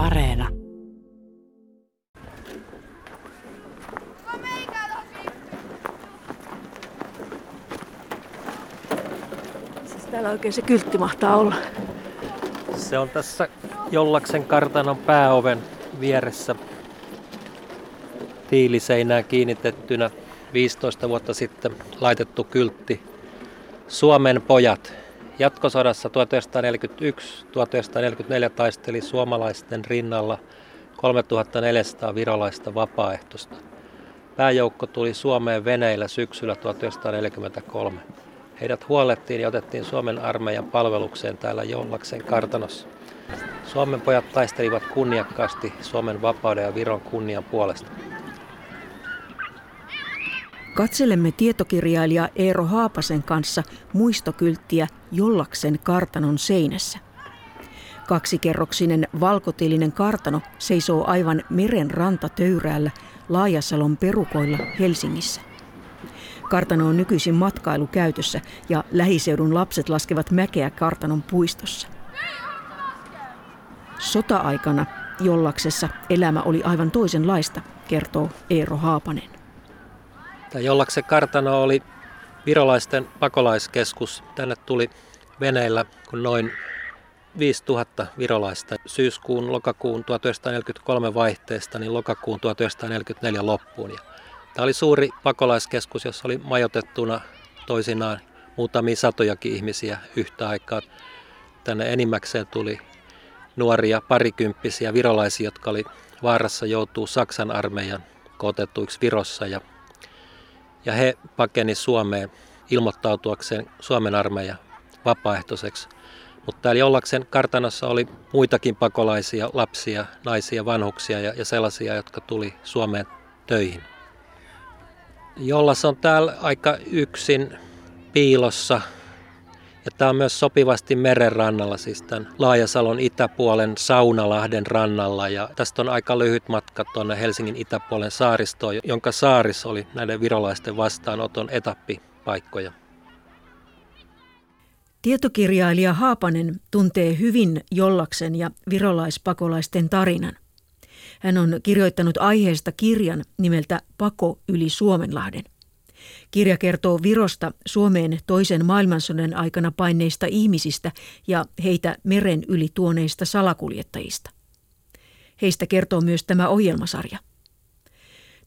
Areena. Siis täällä oikein se kyltti mahtaa olla. Se on tässä Jollaksen kartanon pääoven vieressä tiiliseinään kiinnitettynä 15 vuotta sitten laitettu kyltti Suomen pojat. Jatkosodassa 1941-1944 taisteli suomalaisten rinnalla 3400 virolaista vapaaehtoista. Pääjoukko tuli Suomeen veneillä syksyllä 1943. Heidät huolettiin ja otettiin Suomen armeijan palvelukseen täällä Jollaksen kartanossa. Suomen pojat taistelivat kunniakkaasti Suomen vapauden ja Viron kunnian puolesta. Katselemme tietokirjailija Eero Haapasen kanssa muistokylttiä Jollaksen kartanon seinässä. Kaksikerroksinen valkotilinen kartano seisoo aivan meren rantatöyräällä Laajasalon perukoilla Helsingissä. Kartano on nykyisin matkailukäytössä ja lähiseudun lapset laskevat mäkeä kartanon puistossa. Sota-aikana Jollaksessa elämä oli aivan toisenlaista, kertoo Eero Haapanen. Tämä Jollaksen kartano oli virolaisten pakolaiskeskus. Tänne tuli veneillä kun noin 5000 virolaista syyskuun lokakuun 1943 vaihteesta niin lokakuun 1944 loppuun. Ja tämä oli suuri pakolaiskeskus, jossa oli majoitettuna toisinaan muutamia satojakin ihmisiä yhtä aikaa. Tänne enimmäkseen tuli nuoria parikymppisiä virolaisia, jotka oli vaarassa joutuu Saksan armeijan kotetuiksi Virossa ja ja he pakeni Suomeen ilmoittautuakseen Suomen armeijan vapaaehtoiseksi. Mutta täällä Jollaksen kartanossa oli muitakin pakolaisia, lapsia, naisia, vanhuksia ja, ja sellaisia, jotka tuli Suomeen töihin. Jollas on täällä aika yksin piilossa ja tämä on myös sopivasti meren rannalla, siis tämän Laajasalon itäpuolen Saunalahden rannalla. Ja tästä on aika lyhyt matka tuonne Helsingin itäpuolen saaristoon, jonka saaris oli näiden virolaisten vastaanoton etappipaikkoja. Tietokirjailija Haapanen tuntee hyvin Jollaksen ja virolaispakolaisten tarinan. Hän on kirjoittanut aiheesta kirjan nimeltä Pako yli Suomenlahden. Kirja kertoo Virosta Suomeen toisen maailmansodan aikana paineista ihmisistä ja heitä meren yli tuoneista salakuljettajista. Heistä kertoo myös tämä ohjelmasarja.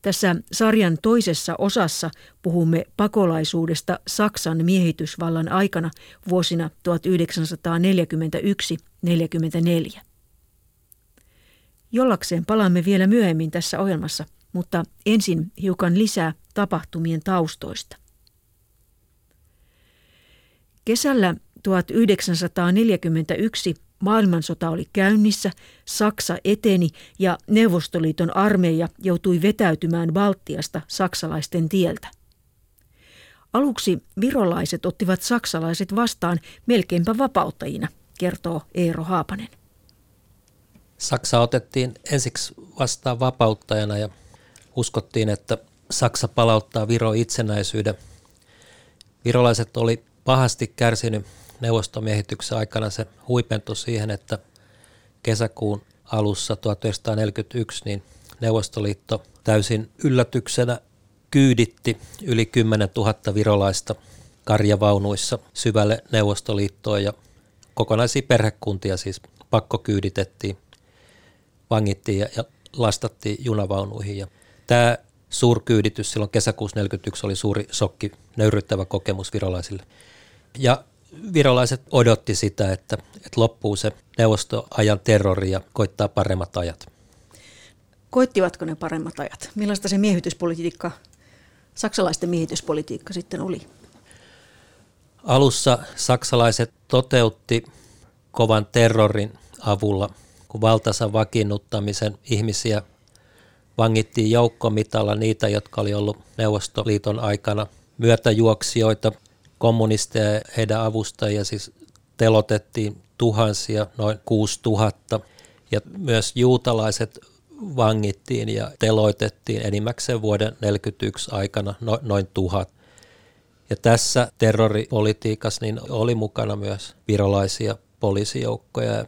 Tässä sarjan toisessa osassa puhumme pakolaisuudesta Saksan miehitysvallan aikana vuosina 1941-1944. Jollakseen palaamme vielä myöhemmin tässä ohjelmassa – mutta ensin hiukan lisää tapahtumien taustoista. Kesällä 1941 maailmansota oli käynnissä, Saksa eteni ja Neuvostoliiton armeija joutui vetäytymään Baltiasta saksalaisten tieltä. Aluksi virolaiset ottivat saksalaiset vastaan melkeinpä vapauttajina, kertoo Eero Haapanen. Saksa otettiin ensiksi vastaan vapauttajana ja uskottiin, että Saksa palauttaa Viro itsenäisyyden. Virolaiset oli pahasti kärsinyt neuvostomiehityksen aikana. Se huipentui siihen, että kesäkuun alussa 1941 niin Neuvostoliitto täysin yllätyksenä kyyditti yli 10 000 virolaista karjavaunuissa syvälle Neuvostoliittoon ja kokonaisia perhekuntia siis pakkokyyditettiin, vangittiin ja, ja lastattiin junavaunuihin. Ja Tämä suurkyyditys silloin kesäkuussa 1941 oli suuri sokki, nöyryttävä kokemus virolaisille. Ja virolaiset odotti sitä, että, että loppuu se neuvostoajan terrori ja koittaa paremmat ajat. Koittivatko ne paremmat ajat? Millaista se miehityspolitiikka, saksalaisten miehityspolitiikka sitten oli? Alussa saksalaiset toteutti kovan terrorin avulla, kun valtansa vakiinnuttamisen ihmisiä vangittiin joukkomitalla niitä, jotka oli ollut Neuvostoliiton aikana myötäjuoksijoita, kommunisteja ja heidän avustajia, siis telotettiin tuhansia, noin 6000. Ja myös juutalaiset vangittiin ja teloitettiin enimmäkseen vuoden 1941 aikana no, noin tuhat. Ja tässä terroripolitiikassa niin oli mukana myös virolaisia poliisijoukkoja ja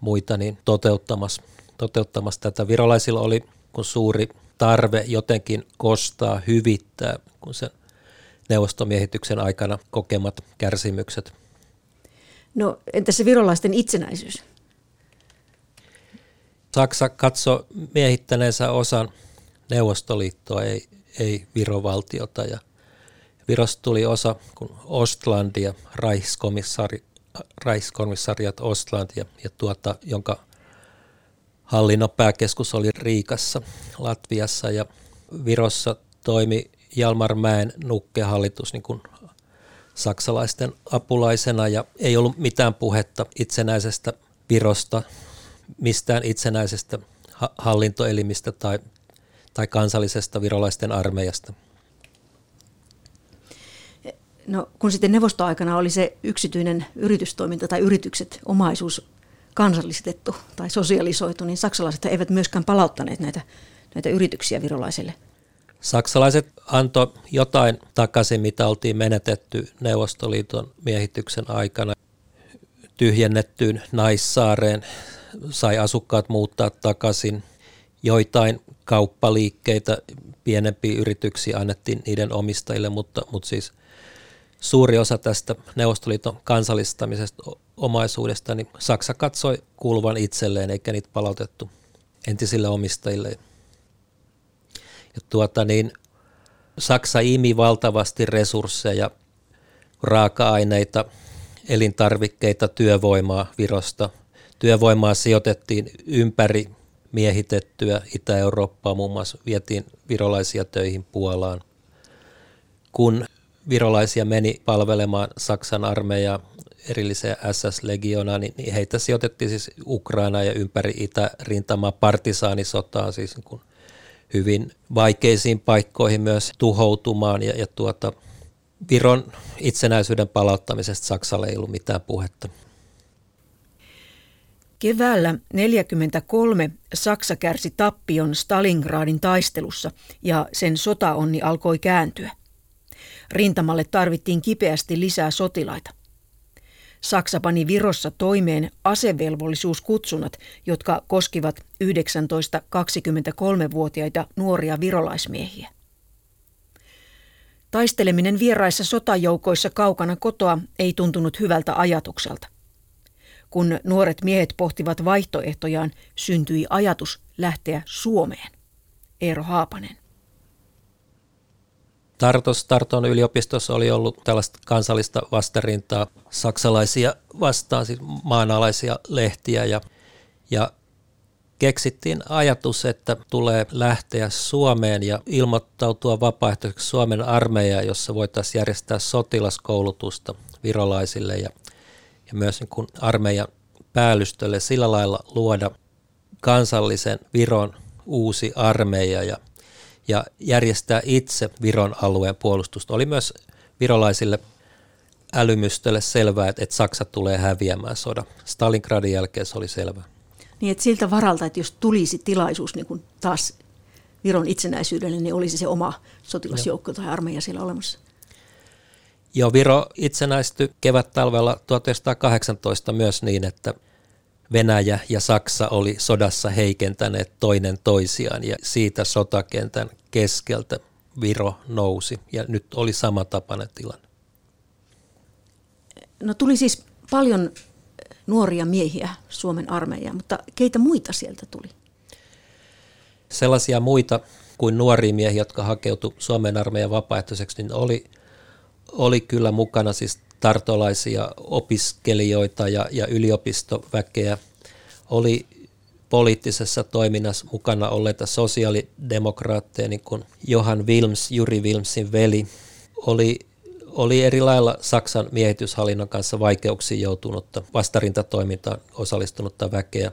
muita niin toteuttamassa toteuttamassa tätä. Virolaisilla oli kun suuri tarve jotenkin kostaa, hyvittää, kun sen neuvostomiehityksen aikana kokemat kärsimykset. No entä se virolaisten itsenäisyys? Saksa katsoi miehittäneensä osan Neuvostoliittoa, ei, ei Virovaltiota. Ja Virosta tuli osa kun Ostlandia, Reichskomissari, Reichskomissariat Ostland, ja, ja tuota, jonka hallinnon pääkeskus oli Riikassa, Latviassa, ja Virossa toimi Jalmar Mäen nukkehallitus niin kuin saksalaisten apulaisena, ja ei ollut mitään puhetta itsenäisestä Virosta, mistään itsenäisestä hallintoelimistä tai, tai kansallisesta virolaisten armeijasta. No, kun sitten neuvostoaikana oli se yksityinen yritystoiminta tai yritykset, omaisuus kansallistettu tai sosialisoitu, niin saksalaiset eivät myöskään palauttaneet näitä, näitä yrityksiä virolaisille. Saksalaiset antoi jotain takaisin, mitä oltiin menetetty Neuvostoliiton miehityksen aikana tyhjennettyyn Naissaareen. Sai asukkaat muuttaa takaisin. Joitain kauppaliikkeitä, pienempiä yrityksiä annettiin niiden omistajille, mutta, mutta siis suuri osa tästä Neuvostoliiton kansallistamisesta omaisuudesta, niin Saksa katsoi kuuluvan itselleen eikä niitä palautettu entisille omistajille. Ja tuota niin, Saksa imi valtavasti resursseja, raaka-aineita, elintarvikkeita, työvoimaa Virosta. Työvoimaa sijoitettiin ympäri miehitettyä Itä-Eurooppaa, muun muassa vietiin virolaisia töihin Puolaan. Kun virolaisia meni palvelemaan Saksan armeijaa erilliseen SS-legionaan, niin heitä sijoitettiin siis Ukraina ja ympäri Itä-rintamaa partisaanisotaan, siis niin kuin hyvin vaikeisiin paikkoihin myös tuhoutumaan ja, ja tuota, Viron itsenäisyyden palauttamisesta Saksalle ei ollut mitään puhetta. Keväällä 1943 Saksa kärsi tappion Stalingradin taistelussa ja sen sotaonni alkoi kääntyä. Rintamalle tarvittiin kipeästi lisää sotilaita. Saksa pani Virossa toimeen asevelvollisuuskutsunat, jotka koskivat 19-23-vuotiaita nuoria virolaismiehiä. Taisteleminen vieraissa sotajoukoissa kaukana kotoa ei tuntunut hyvältä ajatukselta. Kun nuoret miehet pohtivat vaihtoehtojaan, syntyi ajatus lähteä Suomeen. Eero Haapanen. Tartos, Tarton yliopistossa oli ollut tällaista kansallista vastarintaa saksalaisia vastaan, siis maanalaisia lehtiä ja, ja keksittiin ajatus, että tulee lähteä Suomeen ja ilmoittautua vapaaehtoiseksi Suomen armeijaan, jossa voitaisiin järjestää sotilaskoulutusta virolaisille ja, ja myös niin kuin armeijan päällystölle sillä lailla luoda kansallisen Viron uusi armeija ja ja järjestää itse Viron alueen puolustusta. Oli myös virolaisille älymystölle selvää, että, Saksa tulee häviämään sodan. Stalingradin jälkeen se oli selvä. Niin, että siltä varalta, että jos tulisi tilaisuus niin kuin taas Viron itsenäisyydelle, niin olisi se oma sotilasjoukko tai armeija siellä olemassa. Joo, Viro itsenäistyi kevät-talvella 1918 myös niin, että Venäjä ja Saksa oli sodassa heikentäneet toinen toisiaan ja siitä sotakentän keskeltä Viro nousi ja nyt oli sama tapainen tilanne. No tuli siis paljon nuoria miehiä Suomen armeijaan, mutta keitä muita sieltä tuli? Sellaisia muita kuin nuoria miehiä, jotka hakeutu Suomen armeijan vapaaehtoiseksi, niin oli, oli kyllä mukana siis tartolaisia opiskelijoita ja, ja yliopistoväkeä. Oli poliittisessa toiminnassa mukana olleita sosiaalidemokraatteja, niin kuin Johan Wilms, Juri Wilmsin veli, oli, oli eri lailla Saksan miehityshallinnon kanssa vaikeuksiin joutunutta vastarintatoimintaan osallistunutta väkeä.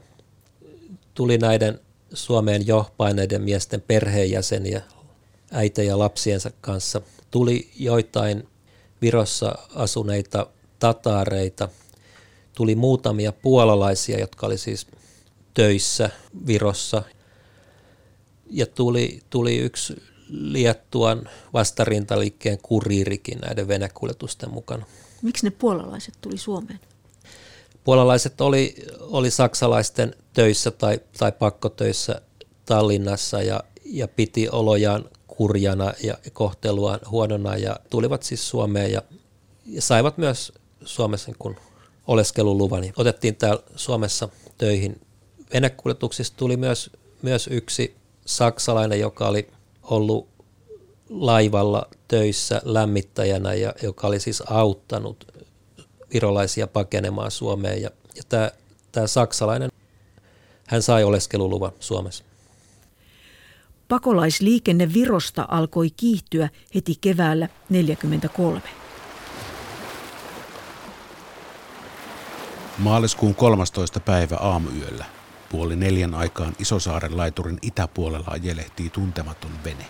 Tuli näiden Suomeen jo paineiden miesten perheenjäseniä äitejä lapsiensa kanssa. Tuli joitain Virossa asuneita tataareita, tuli muutamia puolalaisia, jotka oli siis töissä Virossa. Ja tuli, tuli yksi Liettuan vastarintaliikkeen kuriirikin näiden venekuljetusten mukana. Miksi ne puolalaiset tuli Suomeen? Puolalaiset oli, oli saksalaisten töissä tai, tai pakkotöissä Tallinnassa ja, ja piti olojaan kurjana ja kohteluaan huonona ja tulivat siis Suomeen ja, ja saivat myös Suomessa kun oleskeluluvan. Otettiin täällä Suomessa töihin. Venekuljetuksista tuli myös, myös yksi saksalainen, joka oli ollut laivalla töissä lämmittäjänä ja joka oli siis auttanut virolaisia pakenemaan Suomeen. Ja, ja tämä, tämä saksalainen, hän sai oleskeluluvan Suomessa. Pakolaisliikenne Virosta alkoi kiihtyä heti keväällä 1943. Maaliskuun 13. päivä aamuyöllä puoli neljän aikaan Isosaaren laiturin itäpuolella ajelehtii tuntematon vene.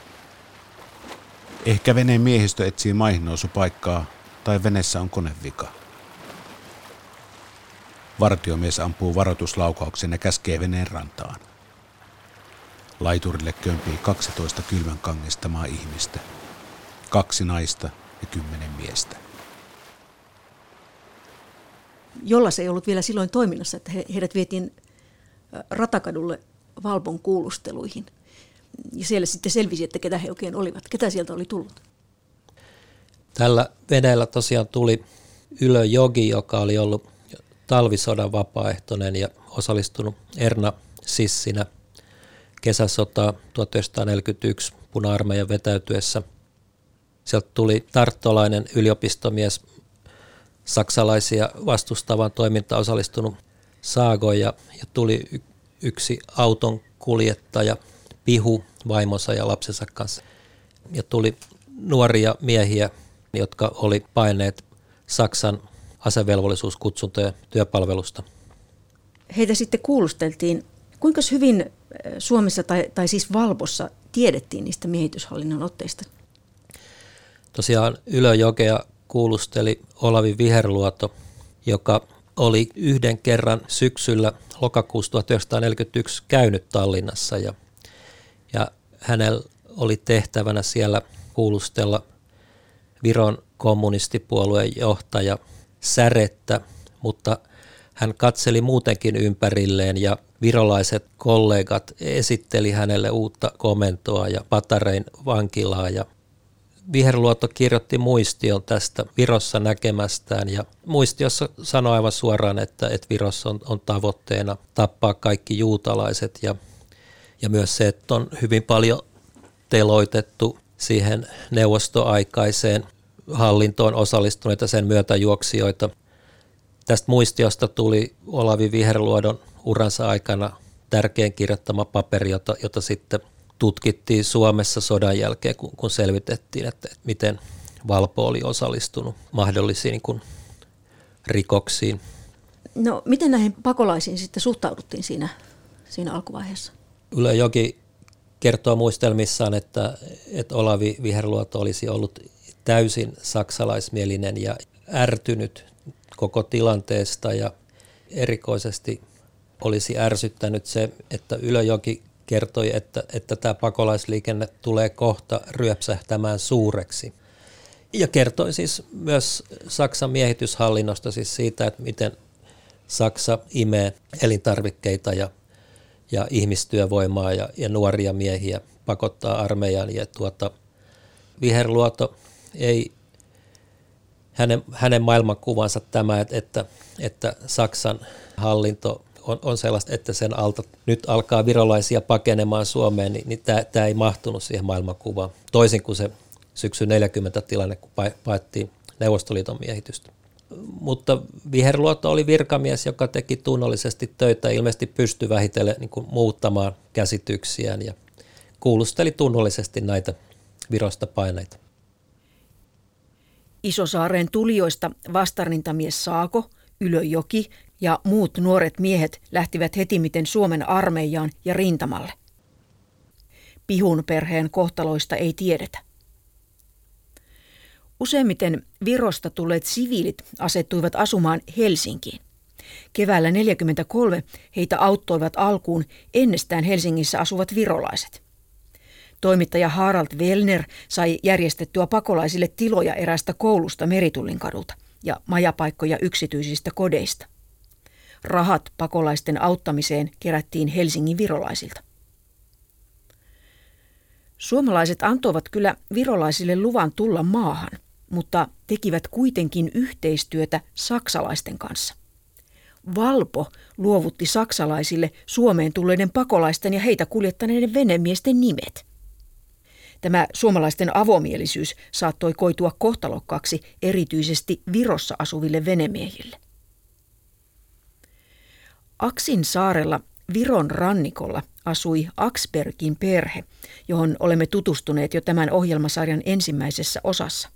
Ehkä veneen miehistö etsii maihinnousupaikkaa tai venessä on konevika. Vartiomies ampuu varoituslaukauksen ja käskee veneen rantaan. Laiturille kömpii 12 kylmän kangistamaa ihmistä, kaksi naista ja kymmenen miestä. Jolla se ei ollut vielä silloin toiminnassa, että he, heidät vietiin Ratakadulle Valpon kuulusteluihin. Ja siellä sitten selvisi, että ketä he oikein olivat. Ketä sieltä oli tullut? Tällä veneellä tosiaan tuli Ylö Jogi, joka oli ollut talvisodan vapaaehtoinen ja osallistunut Erna Sissinä kesäsota 1941 puna-armeijan vetäytyessä. Sieltä tuli tarttolainen yliopistomies, saksalaisia vastustavan toimintaan osallistunut Saago ja, ja tuli yksi auton kuljettaja Pihu vaimonsa ja lapsensa kanssa. Ja tuli nuoria miehiä, jotka oli paineet Saksan asevelvollisuuskutsuntoja työpalvelusta. Heitä sitten kuulusteltiin. Kuinka hyvin Suomessa tai, tai siis Valpossa tiedettiin niistä miehityshallinnon otteista? Tosiaan Ylöjokea kuulusteli Olavi Viherluoto, joka oli yhden kerran syksyllä lokakuussa 1941 käynyt Tallinnassa ja, ja hänellä oli tehtävänä siellä kuulustella Viron kommunistipuolueen johtaja Särettä, mutta hän katseli muutenkin ympärilleen ja virolaiset kollegat esitteli hänelle uutta komentoa ja Patarein vankilaa ja Viherluotto kirjoitti muistion tästä Virossa näkemästään ja muistiossa sanoi aivan suoraan, että, että Virossa on, on tavoitteena tappaa kaikki juutalaiset ja, ja myös se, että on hyvin paljon teloitettu siihen neuvostoaikaiseen hallintoon osallistuneita sen myötäjuoksijoita. Tästä muistiosta tuli Olavi Viherluodon uransa aikana tärkein kirjoittama paperi, jota, jota sitten tutkittiin Suomessa sodan jälkeen, kun, kun selvitettiin, että, että miten Valpo oli osallistunut mahdollisiin niin kuin, rikoksiin. No miten näihin pakolaisiin sitten suhtauduttiin siinä, siinä alkuvaiheessa? Yle Joki kertoo muistelmissaan, että, että Olavi Viherluoto olisi ollut täysin saksalaismielinen ja ärtynyt koko tilanteesta ja erikoisesti olisi ärsyttänyt se, että Ylöjoki kertoi, että, että tämä pakolaisliikenne tulee kohta ryöpsähtämään suureksi. Ja kertoi siis myös Saksan miehityshallinnosta siis siitä, että miten Saksa imee elintarvikkeita ja, ja ihmistyövoimaa ja, ja nuoria miehiä pakottaa armeijan. Ja tuota, Viherluoto ei, hänen, hänen maailmankuvansa tämä, että, että, että Saksan hallinto on, on sellaista, että sen alta nyt alkaa virolaisia pakenemaan Suomeen, niin, niin tämä ei mahtunut siihen maailmankuvaan. Toisin kuin se syksy 40 tilanne, kun paettiin Neuvostoliiton miehitystä. Mutta Viherluotto oli virkamies, joka teki tunnollisesti töitä ilmeisesti pystyi vähitellen niin muuttamaan käsityksiään ja kuulusteli tunnollisesti näitä Virosta paineita. Isosaaren tulijoista vastarintamies Saako, Ylöjoki ja muut nuoret miehet lähtivät hetimiten Suomen armeijaan ja rintamalle. Pihun perheen kohtaloista ei tiedetä. Useimmiten Virosta tulleet siviilit asettuivat asumaan Helsinkiin. Keväällä 1943 heitä auttoivat alkuun ennestään Helsingissä asuvat virolaiset. Toimittaja Harald Wellner sai järjestettyä pakolaisille tiloja erästä koulusta Meritullin kadulta ja majapaikkoja yksityisistä kodeista. Rahat pakolaisten auttamiseen kerättiin Helsingin virolaisilta. Suomalaiset antoivat kyllä virolaisille luvan tulla maahan, mutta tekivät kuitenkin yhteistyötä saksalaisten kanssa. Valpo luovutti saksalaisille Suomeen tulleiden pakolaisten ja heitä kuljettaneiden venemiesten nimet. Tämä suomalaisten avomielisyys saattoi koitua kohtalokkaaksi erityisesti Virossa asuville venemiehille. Aksin saarella Viron rannikolla asui Aksbergin perhe, johon olemme tutustuneet jo tämän ohjelmasarjan ensimmäisessä osassa.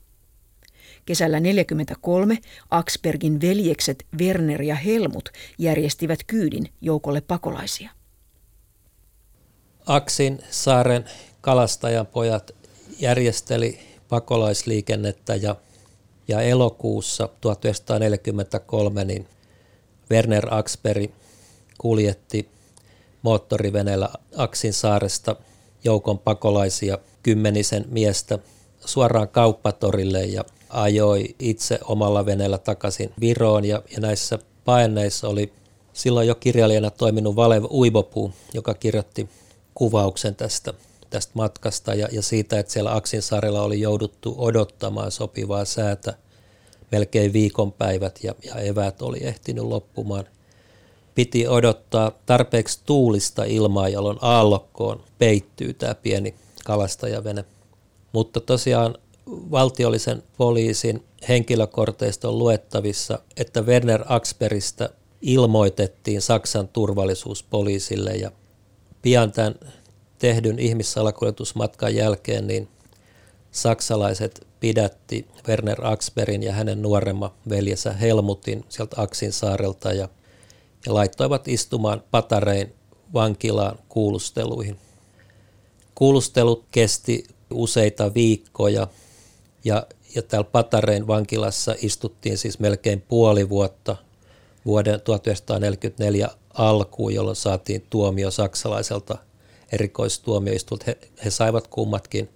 Kesällä 1943 Aksbergin veljekset Werner ja Helmut järjestivät kyydin joukolle pakolaisia. Aksin saaren kalastajan pojat järjesteli pakolaisliikennettä ja, ja elokuussa 1943 niin Werner Aksberg kuljetti moottoriveneellä Aksin saaresta joukon pakolaisia kymmenisen miestä suoraan kauppatorille ja ajoi itse omalla veneellä takaisin Viroon ja, ja näissä paenneissa oli silloin jo kirjailijana toiminut Valev Uibopuu, joka kirjoitti kuvauksen tästä, tästä matkasta ja, ja siitä, että siellä Aksinsaarella oli jouduttu odottamaan sopivaa säätä melkein viikonpäivät ja, ja eväät oli ehtinyt loppumaan. Piti odottaa tarpeeksi tuulista ilmaa, jolloin aallokkoon peittyy tämä pieni kalastajavene. Mutta tosiaan valtiollisen poliisin henkilökorteista on luettavissa, että Werner Axberistä ilmoitettiin Saksan turvallisuuspoliisille ja pian tämän tehdyn ihmissalakuljetusmatkan jälkeen niin saksalaiset pidätti Werner Axberin ja hänen nuoremman veljensä Helmutin sieltä Aksin saarelta ja, ja laittoivat istumaan Patarein vankilaan kuulusteluihin. Kuulustelut kesti useita viikkoja ja, ja täällä Patarein vankilassa istuttiin siis melkein puoli vuotta vuoden 1944 alkuun, jolloin saatiin tuomio saksalaiselta erikoistuomioistuilta. He, he saivat kummatkin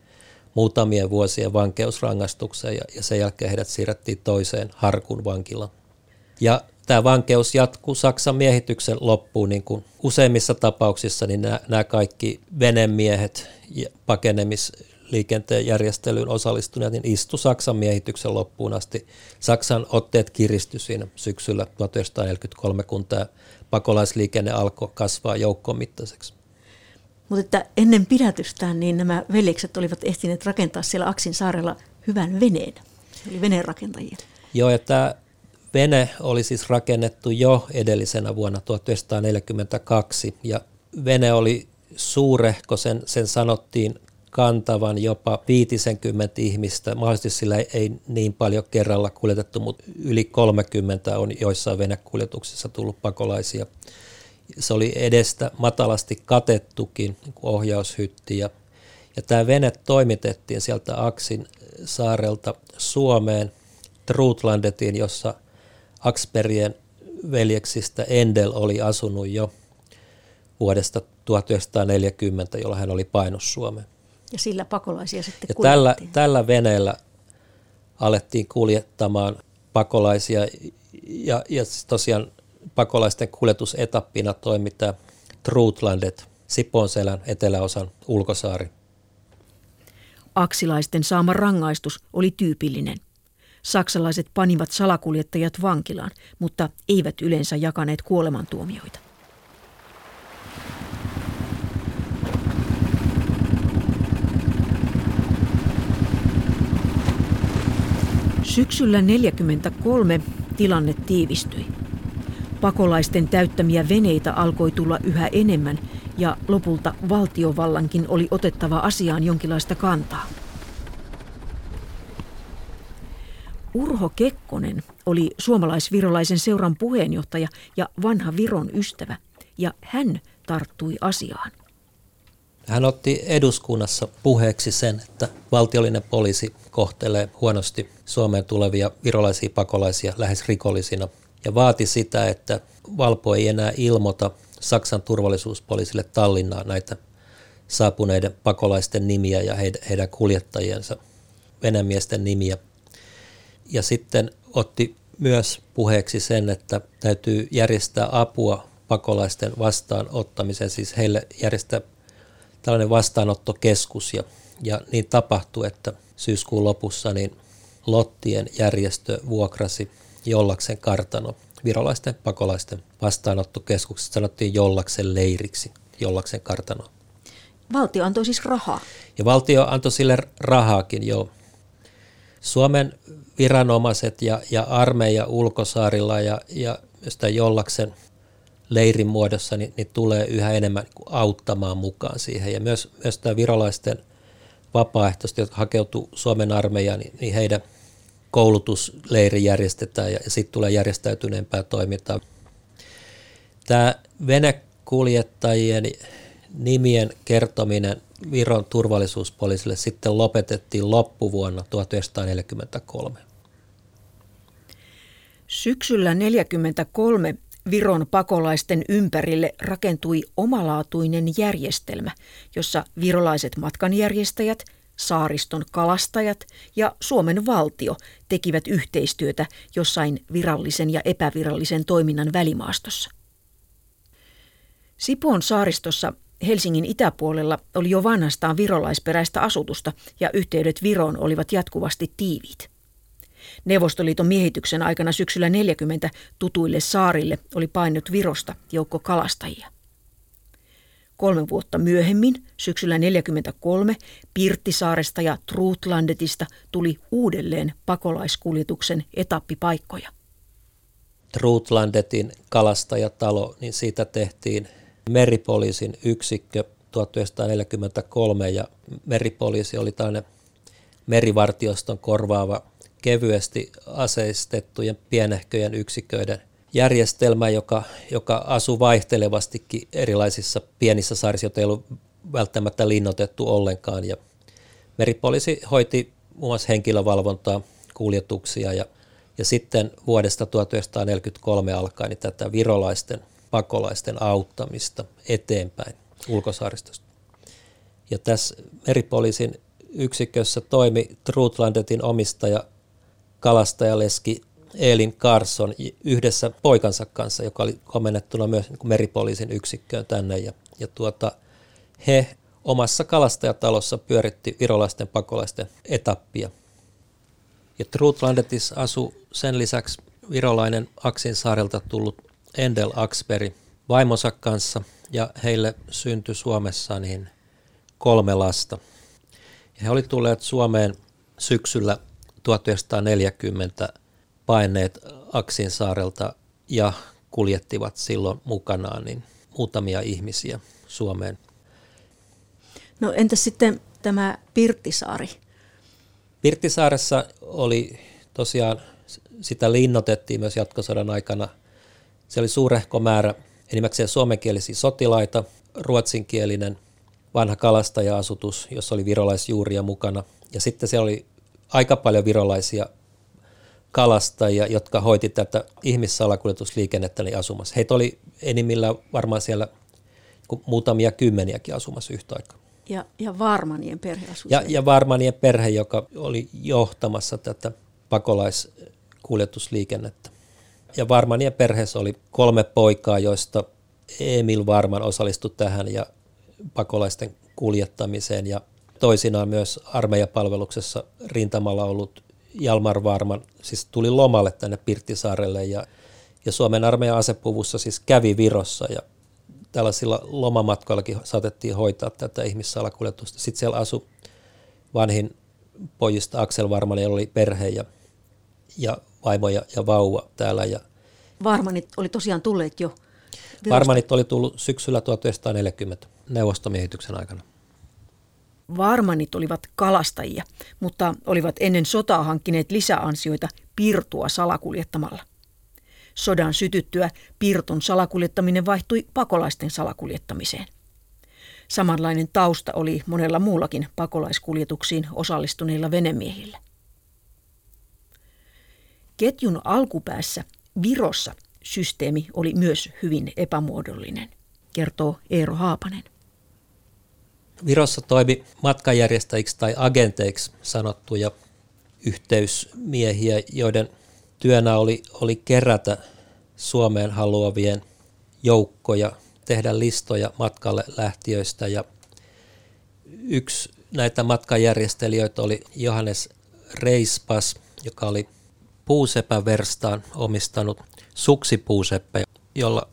muutamien vuosien vankeusrangaistuksen ja, ja sen jälkeen heidät siirrettiin toiseen Harkun vankilaan. Ja tämä vankeus jatkuu Saksan miehityksen loppuun, niin kuin useimmissa tapauksissa niin nämä, nämä kaikki venemiehet ja pakenemis liikenteen järjestelyyn osallistuneet, niin istu Saksan miehityksen loppuun asti. Saksan otteet kiristy siinä syksyllä 1943, kun tämä pakolaisliikenne alkoi kasvaa joukkomittaiseksi. Mutta että ennen pidätystään niin nämä veljekset olivat ehtineet rakentaa siellä Aksin saarella hyvän veneen. Eli veneen rakentajia. Joo, ja tämä vene oli siis rakennettu jo edellisenä vuonna 1942, ja vene oli suurehko, sen, sen sanottiin kantavan jopa 50 ihmistä. Mahdollisesti sillä ei, ei niin paljon kerralla kuljetettu, mutta yli 30 on joissain venekuljetuksissa tullut pakolaisia. Se oli edestä matalasti katettukin niin ohjaushytti ja, ja tämä vene toimitettiin sieltä Aksin saarelta Suomeen Trutlandetiin, jossa Aksperien veljeksistä Endel oli asunut jo vuodesta 1940, jolloin hän oli painos Suomeen. Ja sillä pakolaisia sitten ja tällä, tällä veneellä alettiin kuljettamaan pakolaisia ja, ja siis tosiaan pakolaisten kuljetusetappina toimi tämä Trutlandet, Siponselän eteläosan ulkosaari. Aksilaisten saama rangaistus oli tyypillinen. Saksalaiset panivat salakuljettajat vankilaan, mutta eivät yleensä jakaneet kuolemantuomioita. Syksyllä 1943 tilanne tiivistyi. Pakolaisten täyttämiä veneitä alkoi tulla yhä enemmän ja lopulta valtiovallankin oli otettava asiaan jonkinlaista kantaa. Urho Kekkonen oli suomalaisvirolaisen seuran puheenjohtaja ja vanha Viron ystävä, ja hän tarttui asiaan. Hän otti eduskunnassa puheeksi sen, että valtiollinen poliisi kohtelee huonosti Suomeen tulevia virolaisia pakolaisia lähes rikollisina ja vaati sitä, että Valpo ei enää ilmoita Saksan turvallisuuspoliisille Tallinnaa näitä saapuneiden pakolaisten nimiä ja heidän kuljettajiensa venemiesten nimiä. Ja sitten otti myös puheeksi sen, että täytyy järjestää apua pakolaisten vastaanottamiseen, siis heille järjestää tällainen vastaanottokeskus ja, ja niin tapahtui, että syyskuun lopussa niin Lottien järjestö vuokrasi Jollaksen kartano virolaisten pakolaisten vastaanottokeskuksesta sanottiin Jollaksen leiriksi, Jollaksen kartano. Valtio antoi siis rahaa? Ja valtio antoi sille rahaakin, jo. Suomen viranomaiset ja, ja armeija ulkosaarilla ja, ja Jollaksen leirin muodossa, niin, niin tulee yhä enemmän auttamaan mukaan siihen. Ja myös, myös tämä virolaisten vapaaehtoiset, jotka hakeutuu Suomen armeijaan, niin, niin heidän koulutusleiri järjestetään ja, ja sitten tulee järjestäytyneempää toimintaa. Tämä venekuljettajien nimien kertominen Viron turvallisuuspoliisille sitten lopetettiin loppuvuonna 1943. Syksyllä 1943 Viron pakolaisten ympärille rakentui omalaatuinen järjestelmä, jossa virolaiset matkanjärjestäjät, saariston kalastajat ja Suomen valtio tekivät yhteistyötä jossain virallisen ja epävirallisen toiminnan välimaastossa. Sipoon saaristossa Helsingin itäpuolella oli jo vanhastaan virolaisperäistä asutusta ja yhteydet Viroon olivat jatkuvasti tiiviit. Neuvostoliiton miehityksen aikana syksyllä 40 tutuille saarille oli painut Virosta joukko kalastajia. Kolme vuotta myöhemmin, syksyllä 1943, Pirttisaaresta ja Trutlandetista tuli uudelleen pakolaiskuljetuksen etappipaikkoja. Trutlandetin kalastajatalo, niin siitä tehtiin meripoliisin yksikkö 1943 ja meripoliisi oli tällainen merivartioston korvaava kevyesti aseistettujen pienehköjen yksiköiden järjestelmä, joka, joka asuu vaihtelevastikin erilaisissa pienissä saarissa, joita ei ollut välttämättä linnoitettu ollenkaan. Ja meripoliisi hoiti muun muassa henkilövalvontaa, kuljetuksia ja, ja sitten vuodesta 1943 alkaen niin tätä virolaisten pakolaisten auttamista eteenpäin ulkosaaristosta. Ja tässä meripoliisin yksikössä toimi Trutlandetin omistaja kalastajaleski Elin Carson yhdessä poikansa kanssa, joka oli komennettuna myös niin meripoliisin yksikköön tänne. Ja, ja tuota, he omassa kalastajatalossa pyöritti virolaisten pakolaisten etappia. Ja Trutlandetissa asui sen lisäksi virolainen Aksin saarelta tullut Endel Aksberg vaimonsa kanssa ja heille syntyi Suomessa niin kolme lasta. Ja he olivat tulleet Suomeen syksyllä 1940 paineet Aksin saarelta ja kuljettivat silloin mukanaan niin muutamia ihmisiä Suomeen. No entäs sitten tämä Pirttisaari? Pirttisaaressa oli tosiaan, sitä linnotettiin myös jatkosodan aikana. Se oli suurehko määrä enimmäkseen suomenkielisiä sotilaita, ruotsinkielinen vanha kalastaja-asutus, jossa oli virolaisjuuria mukana. Ja sitten siellä oli aika paljon virolaisia kalastajia, jotka hoiti tätä ihmissalakuljetusliikennettä niin asumassa. Heitä oli enimmillään varmaan siellä muutamia kymmeniäkin asumassa yhtä aikaa. Ja, ja Varmanien perhe asui ja, ja Varmanien perhe, joka oli johtamassa tätä pakolaiskuljetusliikennettä. Ja Varmanien perheessä oli kolme poikaa, joista Emil Varman osallistui tähän ja pakolaisten kuljettamiseen ja toisinaan myös armeijapalveluksessa rintamalla ollut Jalmar Varman siis tuli lomalle tänne Pirttisaarelle ja, ja Suomen armeijan asepuvussa siis kävi Virossa ja tällaisilla lomamatkoillakin saatettiin hoitaa tätä ihmissalakuljetusta. Sitten siellä asui vanhin pojista Aksel Varman, oli perhe ja, ja vaimo ja, ja vauva täällä. Ja Varmanit oli tosiaan tulleet jo Virosta. Varmanit oli tullut syksyllä 1940 neuvostomiehityksen aikana. Varmanit olivat kalastajia, mutta olivat ennen sotaa hankkineet lisäansioita pirtua salakuljettamalla. Sodan sytyttyä pirton salakuljettaminen vaihtui pakolaisten salakuljettamiseen. Samanlainen tausta oli monella muullakin pakolaiskuljetuksiin osallistuneilla venemiehillä. Ketjun alkupäässä Virossa systeemi oli myös hyvin epämuodollinen, kertoo Eero Haapanen. Virossa toimi matkanjärjestäjiksi tai agenteiksi sanottuja yhteysmiehiä, joiden työnä oli, oli kerätä Suomeen haluavien joukkoja, tehdä listoja matkalle lähtiöistä ja yksi näitä matkajärjestelijöitä oli Johannes Reispas, joka oli puusepäverstaan omistanut suksipuuseppä, jolla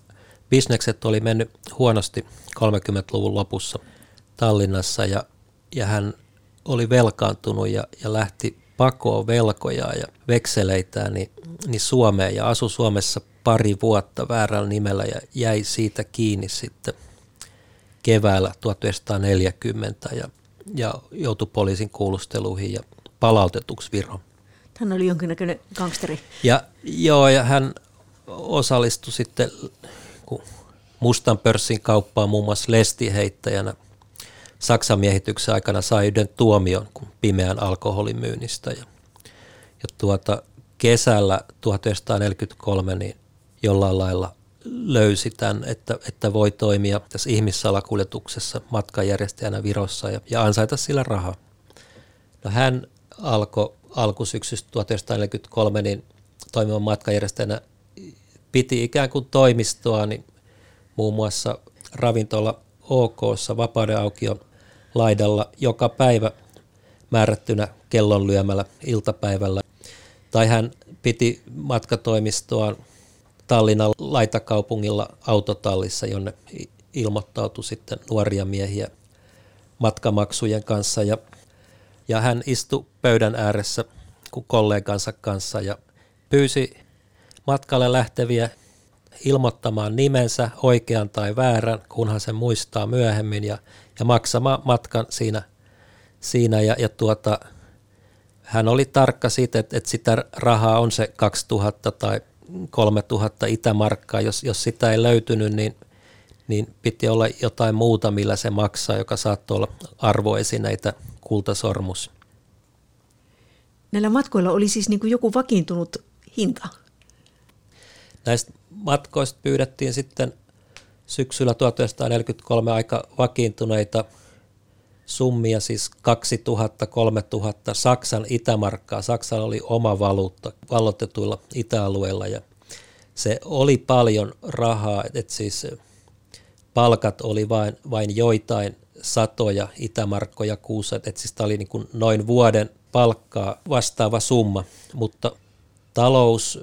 bisnekset oli mennyt huonosti 30-luvun lopussa Tallinnassa ja, ja hän oli velkaantunut ja, ja lähti pakoon velkoja ja vekseleitä niin, niin Suomeen ja asui Suomessa pari vuotta väärällä nimellä ja jäi siitä kiinni sitten keväällä 1940 ja, ja joutui poliisin kuulusteluihin ja palautetuksi Viroon. Hän oli jonkinnäköinen gangsteri. Ja, joo, ja hän osallistui sitten mustan pörssin kauppaan muun muassa lestiheittäjänä. Saksan miehityksen aikana sai yhden tuomion kuin pimeän alkoholimyynnistä. Ja, ja tuota, kesällä 1943 niin jollain lailla löysi tämän, että, että voi toimia tässä ihmissalakuljetuksessa matkajärjestäjänä Virossa ja, ja ansaita sillä rahaa. No hän alkoi alkusyksystä 1943 niin toimivan matkajärjestäjänä piti ikään kuin toimistoa, niin muun muassa ravintola OKssa vapauden aukio laidalla joka päivä määrättynä kellon lyömällä iltapäivällä. Tai hän piti matkatoimistoaan Tallinnan laitakaupungilla autotallissa, jonne ilmoittautui sitten nuoria miehiä matkamaksujen kanssa. Ja, ja hän istui pöydän ääressä kollegansa kanssa ja pyysi matkalle lähteviä ilmoittamaan nimensä oikean tai väärän, kunhan se muistaa myöhemmin ja, ja maksamaan matkan siinä, siinä. Ja, ja tuota, hän oli tarkka siitä, että, että sitä rahaa on se 2000 tai 3000 itämarkkaa, jos, jos sitä ei löytynyt, niin, niin piti olla jotain muuta, millä se maksaa, joka saattoi olla arvoesineitä, kultasormus. Näillä matkoilla oli siis niin kuin joku vakiintunut hinta? Näistä matkoista pyydettiin sitten syksyllä 1943 aika vakiintuneita summia, siis 2000-3000 Saksan itämarkkaa. Saksan oli oma valuutta vallotetuilla itäalueilla ja se oli paljon rahaa, että siis palkat oli vain, vain joitain satoja itämarkkoja kuussa, että siis tämä oli niin kuin noin vuoden palkkaa vastaava summa, mutta talous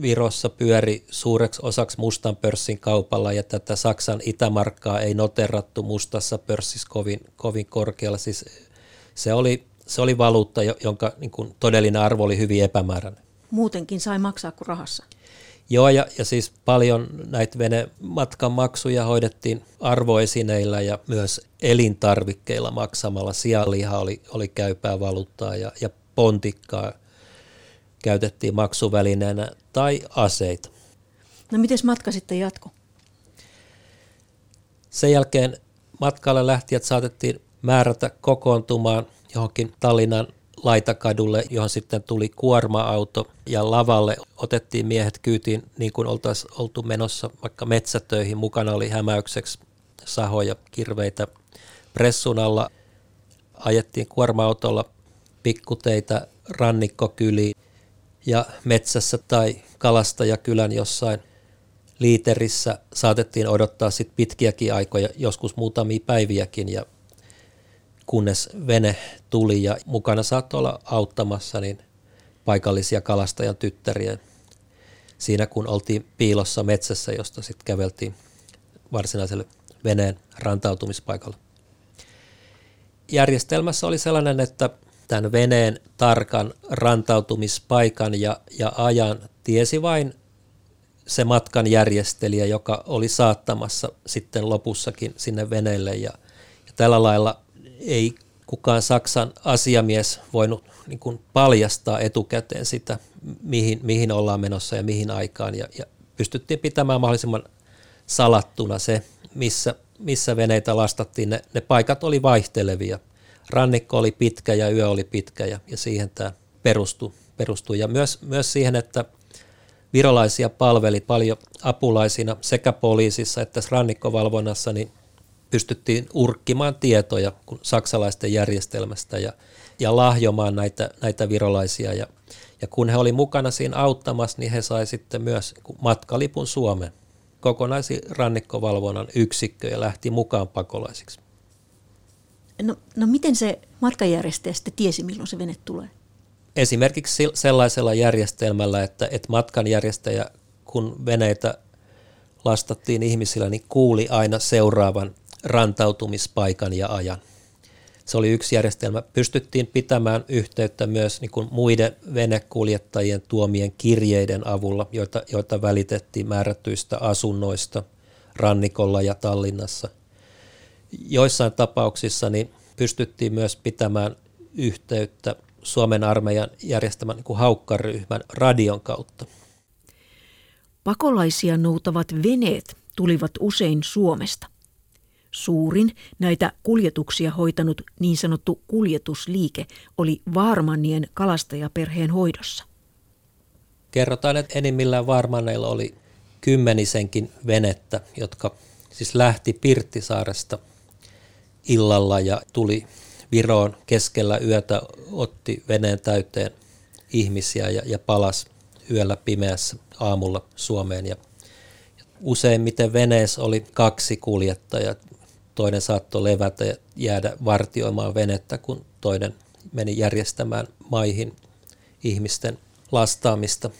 Virossa pyöri suureksi osaksi mustan pörssin kaupalla ja tätä Saksan itämarkkaa ei noterattu mustassa pörssissä kovin, kovin korkealla. Siis se oli, se oli valuutta, jonka niin kuin todellinen arvo oli hyvin epämääräinen. Muutenkin sai maksaa kuin rahassa. Joo, ja, ja siis paljon näitä venematkan maksuja hoidettiin arvoesineillä ja myös elintarvikkeilla maksamalla. Sianliha oli, oli käypää valuuttaa ja, ja pontikkaa käytettiin maksuvälineenä tai aseita. No miten matka sitten jatko? Sen jälkeen matkalle lähtijät saatettiin määrätä kokoontumaan johonkin Tallinnan laitakadulle, johon sitten tuli kuorma-auto ja lavalle otettiin miehet kyytiin niin kuin oltaisiin oltu menossa vaikka metsätöihin. Mukana oli hämäykseksi sahoja, kirveitä. Pressun alla ajettiin kuorma-autolla pikkuteitä rannikkokyliin ja metsässä tai kalastajakylän jossain liiterissä saatettiin odottaa sit pitkiäkin aikoja, joskus muutamia päiviäkin ja kunnes vene tuli ja mukana saattoi olla auttamassa niin paikallisia kalastajan tyttäriä siinä kun oltiin piilossa metsässä, josta sitten käveltiin varsinaiselle veneen rantautumispaikalle. Järjestelmässä oli sellainen, että tämän veneen tarkan rantautumispaikan ja, ja ajan tiesi vain se matkan järjestelijä, joka oli saattamassa sitten lopussakin sinne veneelle. Ja, ja tällä lailla ei kukaan Saksan asiamies voinut niin kuin paljastaa etukäteen sitä, mihin, mihin ollaan menossa ja mihin aikaan. Ja, ja pystyttiin pitämään mahdollisimman salattuna se, missä, missä veneitä lastattiin. Ne, ne paikat oli vaihtelevia – rannikko oli pitkä ja yö oli pitkä ja, ja siihen tämä perustui. perustui. Ja myös, myös siihen, että virolaisia palveli paljon apulaisina sekä poliisissa että rannikkovalvonnassa, niin pystyttiin urkkimaan tietoja saksalaisten järjestelmästä ja, ja lahjomaan näitä, näitä virolaisia. Ja, Ja kun he oli mukana siinä auttamassa, niin he sai sitten myös matkalipun Suomeen kokonaisi rannikkovalvonnan yksikkö ja lähti mukaan pakolaisiksi. No, no miten se matkanjärjestäjä sitten tiesi, milloin se vene tulee? Esimerkiksi sellaisella järjestelmällä, että, että matkanjärjestäjä, kun veneitä lastattiin ihmisillä, niin kuuli aina seuraavan rantautumispaikan ja ajan. Se oli yksi järjestelmä. Pystyttiin pitämään yhteyttä myös niin kuin muiden venekuljettajien tuomien kirjeiden avulla, joita, joita välitettiin määrätyistä asunnoista rannikolla ja Tallinnassa. Joissain tapauksissa niin pystyttiin myös pitämään yhteyttä Suomen armeijan järjestämän niin kuin haukkaryhmän radion kautta. Pakolaisia noutavat veneet tulivat usein Suomesta. Suurin näitä kuljetuksia hoitanut niin sanottu kuljetusliike oli Vaarmannien kalastajaperheen hoidossa. Kerrotaan, että enimmillään Vaarmanneilla oli kymmenisenkin venettä, jotka siis lähti Pirttisaaresta illalla ja tuli Viroon keskellä yötä, otti veneen täyteen ihmisiä ja, ja palas yöllä pimeässä aamulla Suomeen. Ja useimmiten veneessä oli kaksi kuljettajaa toinen saattoi levätä ja jäädä vartioimaan venettä, kun toinen meni järjestämään maihin ihmisten lastaamista.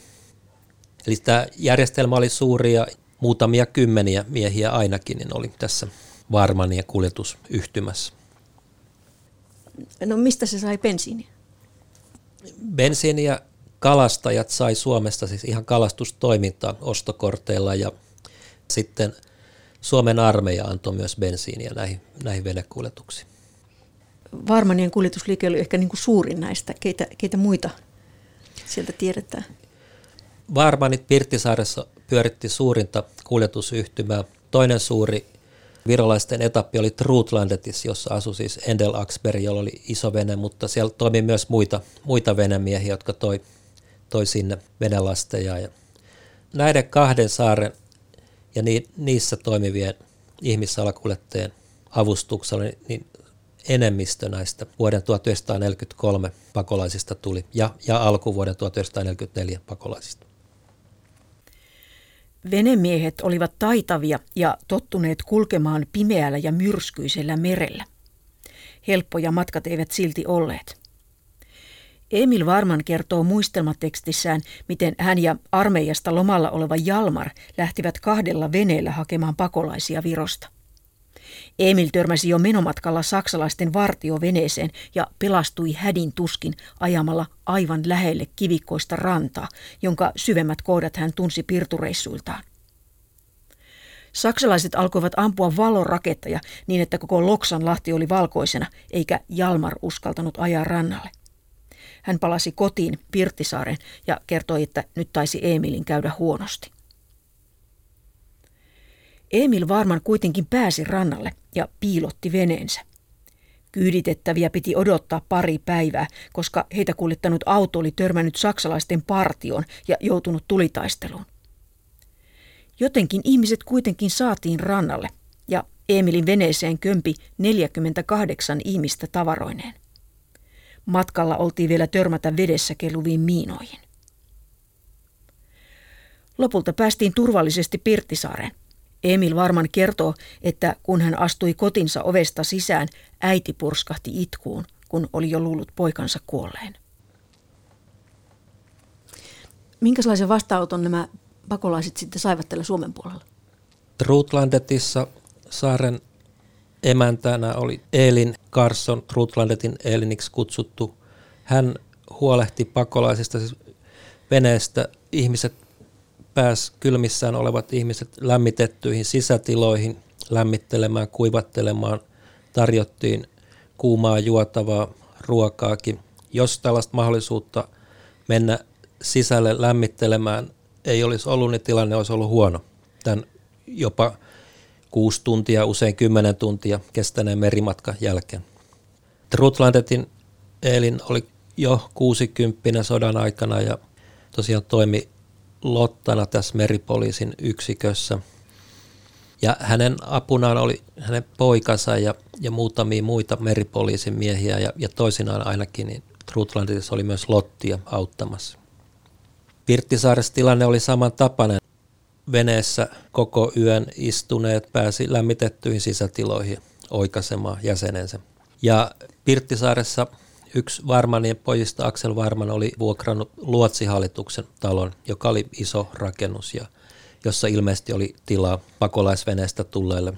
Eli tämä järjestelmä oli suuri ja muutamia kymmeniä miehiä ainakin niin oli tässä Varmania kuljetusyhtymässä. No mistä se sai bensiiniä? Bensiiniä kalastajat sai Suomesta siis ihan kalastustoimintaa ostokorteilla ja sitten – Suomen armeija antoi myös bensiiniä näihin, näihin venekuljetuksiin. Varmanien kuljetusliike oli ehkä niin kuin suurin näistä. Keitä, keitä muita sieltä tiedetään? Varmanit Pirttisaaressa pyöritti suurinta kuljetusyhtymää. Toinen suuri virolaisten etappi oli Trutlandetis, jossa asui siis Endel Axberg, jolla oli iso vene, mutta siellä toimi myös muita, muita venemiehiä, jotka toi, toi sinne venelasteja. Ja näiden kahden saaren ja ni, niissä toimivien ihmissalakuljettajien avustuksella niin, niin enemmistö näistä vuoden 1943 pakolaisista tuli ja, ja alkuvuoden 1944 pakolaisista. Venemiehet olivat taitavia ja tottuneet kulkemaan pimeällä ja myrskyisellä merellä. Helppoja matkat eivät silti olleet. Emil Varman kertoo muistelmatekstissään, miten hän ja armeijasta lomalla oleva Jalmar lähtivät kahdella veneellä hakemaan pakolaisia Virosta. Emil törmäsi jo menomatkalla saksalaisten vartioveneeseen ja pelastui hädin tuskin ajamalla aivan lähelle kivikkoista rantaa, jonka syvemmät kohdat hän tunsi pirtureissuiltaan. Saksalaiset alkoivat ampua valoraketteja niin, että koko Loksan lahti oli valkoisena, eikä Jalmar uskaltanut ajaa rannalle. Hän palasi kotiin Pirttisaaren ja kertoi, että nyt taisi Emilin käydä huonosti. Emil varmaan kuitenkin pääsi rannalle ja piilotti veneensä. Kyyditettäviä piti odottaa pari päivää, koska heitä kuljettanut auto oli törmännyt saksalaisten partioon ja joutunut tulitaisteluun. Jotenkin ihmiset kuitenkin saatiin rannalle ja Emilin veneeseen kömpi 48 ihmistä tavaroineen. Matkalla oltiin vielä törmätä vedessä kelluviin miinoihin. Lopulta päästiin turvallisesti Pirttisaareen. Emil varmaan kertoo, että kun hän astui kotinsa ovesta sisään, äiti purskahti itkuun, kun oli jo luullut poikansa kuolleen. Minkälaisen vastaanoton nämä pakolaiset sitten saivat tällä Suomen puolella? Trutlandetissa saaren emäntänä oli Elin Carson, Trutlandetin Eliniksi kutsuttu. Hän huolehti pakolaisista siis veneestä. Ihmiset pääs kylmissään olevat ihmiset lämmitettyihin sisätiloihin lämmittelemään, kuivattelemaan. Tarjottiin kuumaa juotavaa ruokaakin. Jos tällaista mahdollisuutta mennä sisälle lämmittelemään ei olisi ollut, niin tilanne olisi ollut huono. Tämän jopa kuusi tuntia, usein kymmenen tuntia kestäneen merimatka jälkeen. Trutlandetin Elin oli jo 60 sodan aikana ja tosiaan toimi lottana tässä meripoliisin yksikössä. Ja hänen apunaan oli hänen poikansa ja, ja muutamia muita meripoliisin miehiä ja, ja toisinaan ainakin niin Trutlandetissa oli myös lottia auttamassa. Pirttisaaressa tilanne oli samantapainen. Veneessä koko yön istuneet pääsi lämmitettyihin sisätiloihin oikaisemaan jäsenensä. Ja Pirttisaaressa yksi Varmanin pojista, Aksel Varman, oli vuokrannut Luotsihallituksen talon, joka oli iso rakennus ja jossa ilmeisesti oli tilaa pakolaisveneestä tulleille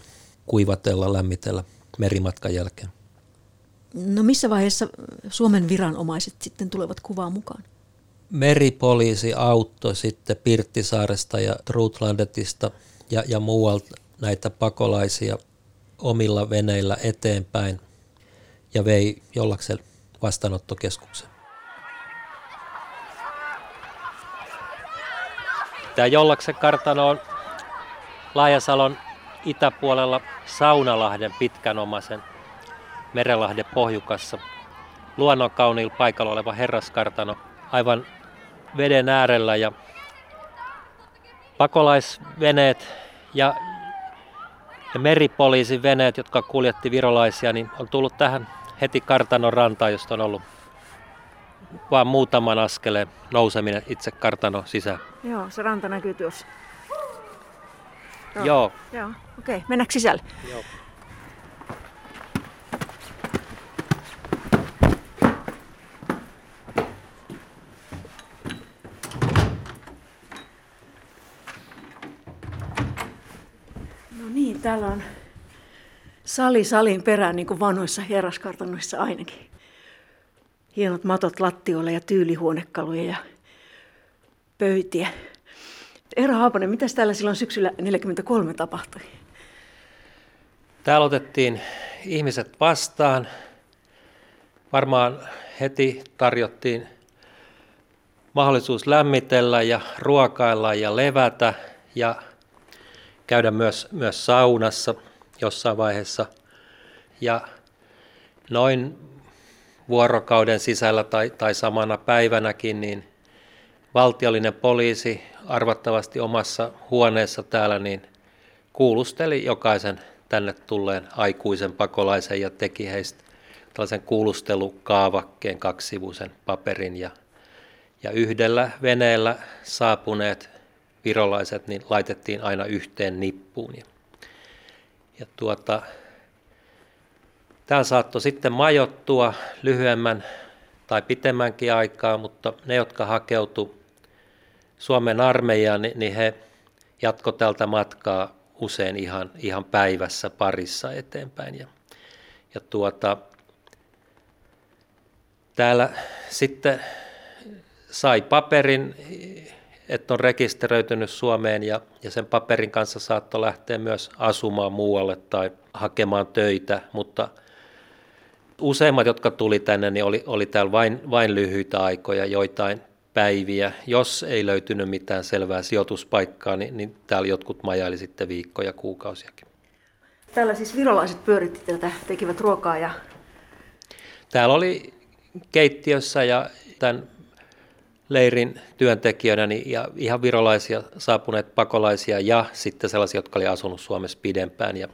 kuivatella, lämmitellä merimatkan jälkeen. No missä vaiheessa Suomen viranomaiset sitten tulevat kuvaan mukaan? Meripoliisi auttoi sitten Pirttisaaresta ja Trutlandetista ja, ja muualta näitä pakolaisia omilla veneillä eteenpäin ja vei jollakseen vastaanottokeskuksen. Tämä Jollaksen kartano on Laajasalon itäpuolella Saunalahden pitkänomaisen Merelahden pohjukassa. Luonnon kauniilla paikalla oleva herraskartano aivan veden äärellä ja pakolaisveneet ja, ja meripoliisin veneet, jotka kuljetti virolaisia, niin on tullut tähän heti kartanon rantaan, josta on ollut vaan muutaman askeleen nouseminen itse kartano sisään. Joo, se ranta näkyy tuossa. Joo. Joo. Joo. Okei, okay. mennäänkö sisälle? Joo. No niin, täällä on sali salin perään, niin kuin vanhoissa herraskartanoissa ainakin. Hienot matot lattioilla ja tyylihuonekaluja ja pöytiä. Eero Haapanen, mitä täällä silloin syksyllä 1943 tapahtui? Täällä otettiin ihmiset vastaan. Varmaan heti tarjottiin mahdollisuus lämmitellä ja ruokailla ja levätä ja käydä myös, myös saunassa jossain vaiheessa. Ja noin vuorokauden sisällä tai, tai samana päivänäkin, niin valtiollinen poliisi arvattavasti omassa huoneessa täällä niin kuulusteli jokaisen tänne tulleen aikuisen pakolaisen ja teki heistä tällaisen kuulustelukaavakkeen kaksivuisen paperin ja, ja yhdellä veneellä saapuneet virolaiset niin laitettiin aina yhteen nippuun. Ja, ja tuota, Tämä saattoi sitten majoittua lyhyemmän tai pitemmänkin aikaa, mutta ne, jotka hakeutu Suomen armeijaan, niin he jatko tältä matkaa usein ihan, ihan päivässä parissa eteenpäin. Ja, ja tuota, täällä sitten sai paperin, että on rekisteröitynyt Suomeen ja, ja sen paperin kanssa saattoi lähteä myös asumaan muualle tai hakemaan töitä, mutta – Useimmat, jotka tuli tänne, niin oli, oli täällä vain, vain lyhyitä aikoja, joitain päiviä. Jos ei löytynyt mitään selvää sijoituspaikkaa, niin, niin täällä jotkut majaili sitten viikkoja, kuukausiakin. Täällä siis virolaiset pyöritti tätä, tekivät ruokaa ja... Täällä oli keittiössä ja tämän leirin työntekijöinä niin, ja ihan virolaisia saapuneet pakolaisia ja sitten sellaisia, jotka oli asunut Suomessa pidempään. Ja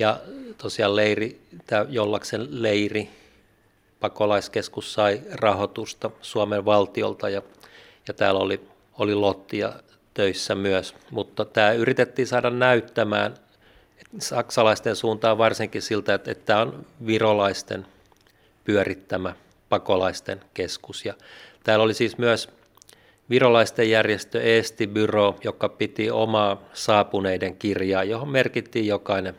ja tosiaan leiri, tämä Jollaksen leiri, pakolaiskeskus sai rahoitusta Suomen valtiolta ja, ja täällä oli, oli lottia töissä myös, mutta tämä yritettiin saada näyttämään saksalaisten suuntaan varsinkin siltä, että, että tämä on virolaisten pyörittämä pakolaisten keskus. Ja täällä oli siis myös virolaisten järjestö Eesti Byro, joka piti omaa saapuneiden kirjaa, johon merkittiin jokainen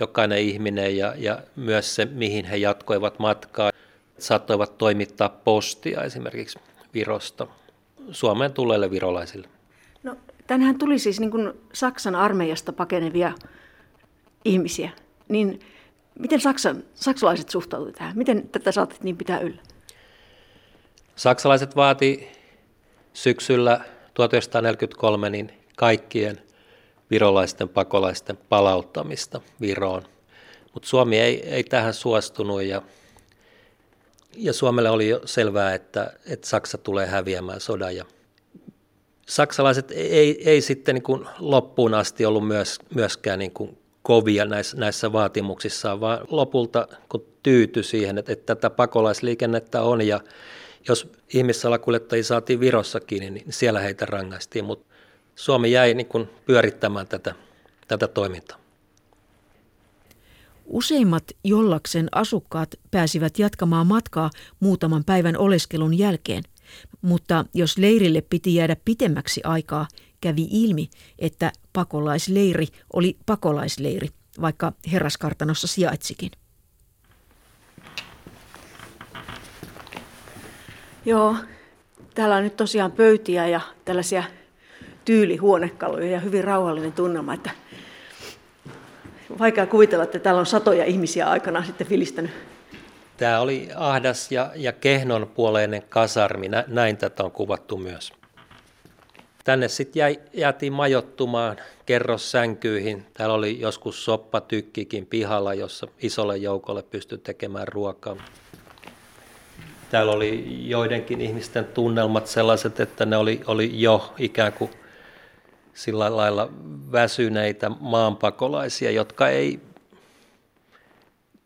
jokainen ihminen ja, ja myös se, mihin he jatkoivat matkaa. Saattoivat toimittaa postia esimerkiksi Virosta Suomeen tulleille virolaisille. No, tänhän tuli siis niin kuin Saksan armeijasta pakenevia ihmisiä. Niin miten Saksan, saksalaiset suhtautuivat tähän? Miten tätä saatettiin pitää yllä? Saksalaiset vaati syksyllä 1943 niin kaikkien virolaisten pakolaisten palauttamista Viroon. Mutta Suomi ei, ei tähän suostunut ja, ja Suomelle oli jo selvää, että, että Saksa tulee häviämään sodan. Ja saksalaiset ei, ei sitten niin kuin loppuun asti ollut myös, myöskään niin kuin kovia näissä, näissä vaatimuksissaan, vaan lopulta kun tyytyi siihen, että, että tätä pakolaisliikennettä on ja, Jos ihmissalakuljettajia saatiin Virossa kiinni, niin siellä heitä rangaistiin, mutta Suomi jäi niin kuin pyörittämään tätä, tätä toimintaa. Useimmat Jollaksen asukkaat pääsivät jatkamaan matkaa muutaman päivän oleskelun jälkeen, mutta jos leirille piti jäädä pitemmäksi aikaa, kävi ilmi, että pakolaisleiri oli pakolaisleiri, vaikka herraskartanossa sijaitsikin. Joo, täällä on nyt tosiaan pöytiä ja tällaisia tyylihuonekaluja ja hyvin rauhallinen tunnelma, että vaikea kuvitella, että täällä on satoja ihmisiä aikana sitten filistänyt. Tämä oli ahdas ja, ja kehnonpuoleinen kasarmi, näin tätä on kuvattu myös. Tänne sitten jäätiin majottumaan kerrossänkyihin. Täällä oli joskus soppatykkikin pihalla, jossa isolle joukolle pystyi tekemään ruokaa. Täällä oli joidenkin ihmisten tunnelmat sellaiset, että ne oli, oli jo ikään kuin sillä lailla väsyneitä maanpakolaisia, jotka ei,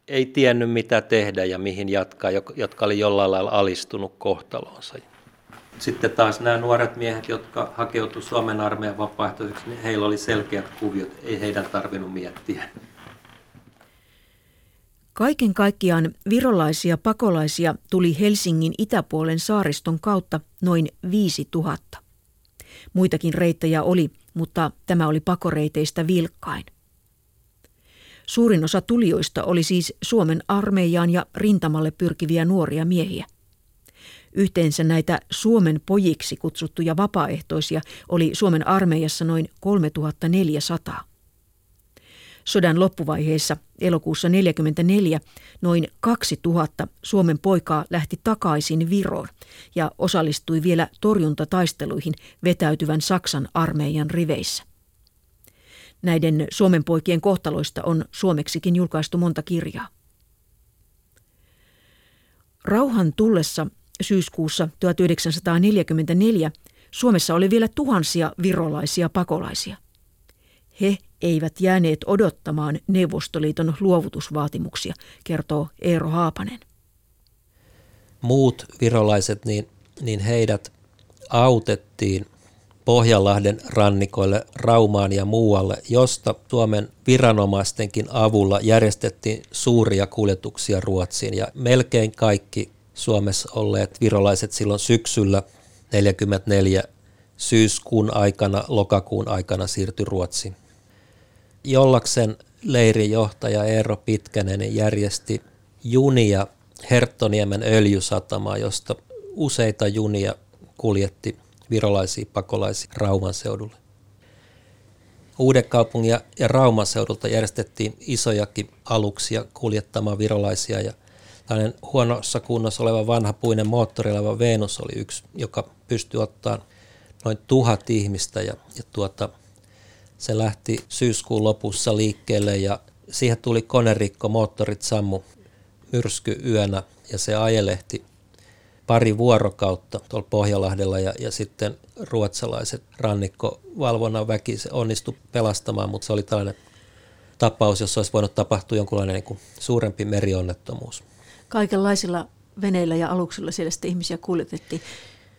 ei tiennyt mitä tehdä ja mihin jatkaa, jotka oli jollain lailla alistunut kohtaloonsa. Sitten taas nämä nuoret miehet, jotka hakeutuivat Suomen armeijan vapaaehtoiseksi, niin heillä oli selkeät kuviot, ei heidän tarvinnut miettiä. Kaiken kaikkiaan virolaisia pakolaisia tuli Helsingin itäpuolen saariston kautta noin 5000. Muitakin reittejä oli, mutta tämä oli pakoreiteistä vilkkain. Suurin osa tulijoista oli siis Suomen armeijaan ja rintamalle pyrkiviä nuoria miehiä. Yhteensä näitä Suomen pojiksi kutsuttuja vapaaehtoisia oli Suomen armeijassa noin 3400. Sodan loppuvaiheessa elokuussa 1944 noin 2000 Suomen poikaa lähti takaisin Viroon ja osallistui vielä torjuntataisteluihin vetäytyvän Saksan armeijan riveissä. Näiden Suomen poikien kohtaloista on suomeksikin julkaistu monta kirjaa. Rauhan tullessa syyskuussa 1944 Suomessa oli vielä tuhansia virolaisia pakolaisia. He eivät jääneet odottamaan Neuvostoliiton luovutusvaatimuksia, kertoo Eero Haapanen. Muut virolaiset, niin, niin heidät autettiin Pohjanlahden rannikoille, Raumaan ja muualle, josta Suomen viranomaistenkin avulla järjestettiin suuria kuljetuksia Ruotsiin. Ja melkein kaikki Suomessa olleet virolaiset silloin syksyllä 1944 syyskuun aikana, lokakuun aikana siirtyi Ruotsiin. Jollaksen leirijohtaja Eero Pitkänen järjesti junia Herttoniemen öljysatamaa, josta useita junia kuljetti virolaisia pakolaisia Rauman seudulle. Uudenkaupungin ja, Rauman seudulta järjestettiin isojakin aluksia kuljettamaan virolaisia ja tällainen huonossa kunnossa oleva vanha puinen moottorilaiva Venus oli yksi, joka pystyi ottaa noin tuhat ihmistä ja, ja tuota, se lähti syyskuun lopussa liikkeelle ja siihen tuli konerikko, moottorit sammu myrsky yönä ja se ajelehti pari vuorokautta tuolla Pohjalahdella ja, ja sitten ruotsalaiset rannikkovalvonnan väki se onnistui pelastamaan, mutta se oli tällainen tapaus, jossa olisi voinut tapahtua jonkunlainen niin kuin suurempi merionnettomuus. Kaikenlaisilla veneillä ja aluksilla siellä sitten ihmisiä kuljetettiin.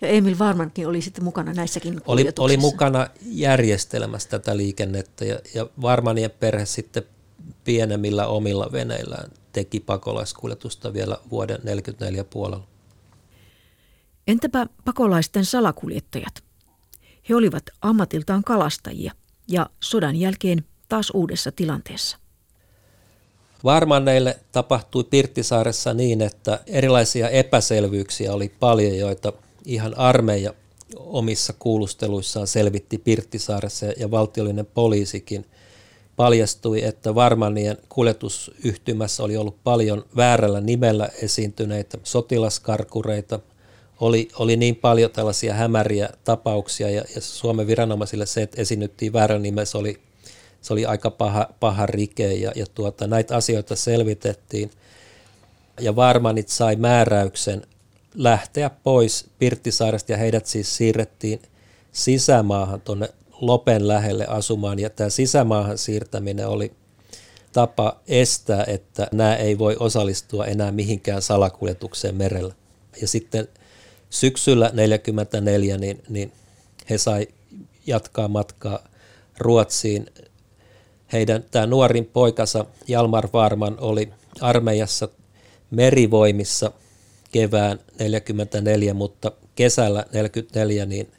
Ja Emil Varmankin oli sitten mukana näissäkin oli, oli mukana järjestelmässä tätä liikennettä ja, ja Varmanien perhe sitten pienemmillä omilla veneillään teki pakolaiskuljetusta vielä vuoden 1944 puolella. Entäpä pakolaisten salakuljettajat? He olivat ammatiltaan kalastajia ja sodan jälkeen taas uudessa tilanteessa. Varmanneille tapahtui Pirttisaaressa niin, että erilaisia epäselvyyksiä oli paljon, joita ihan armeija omissa kuulusteluissaan selvitti Pirttisaaressa ja valtiollinen poliisikin paljastui, että Varmanien kuljetusyhtymässä oli ollut paljon väärällä nimellä esiintyneitä sotilaskarkureita. Oli, oli niin paljon tällaisia hämäriä tapauksia ja, ja Suomen viranomaisille se, että esiinnyttiin väärällä nimessä, oli, se oli aika paha, paha rike ja, ja tuota, näitä asioita selvitettiin. Ja Varmanit sai määräyksen lähteä pois Pirttisaaresta ja heidät siis siirrettiin sisämaahan tuonne Lopen lähelle asumaan ja tämä sisämaahan siirtäminen oli tapa estää, että nämä ei voi osallistua enää mihinkään salakuljetukseen merellä. Ja sitten syksyllä 1944 niin, niin he sai jatkaa matkaa Ruotsiin. Heidän tämä nuorin poikansa Jalmar Varman oli armeijassa merivoimissa kevään 44, mutta kesällä 44 niin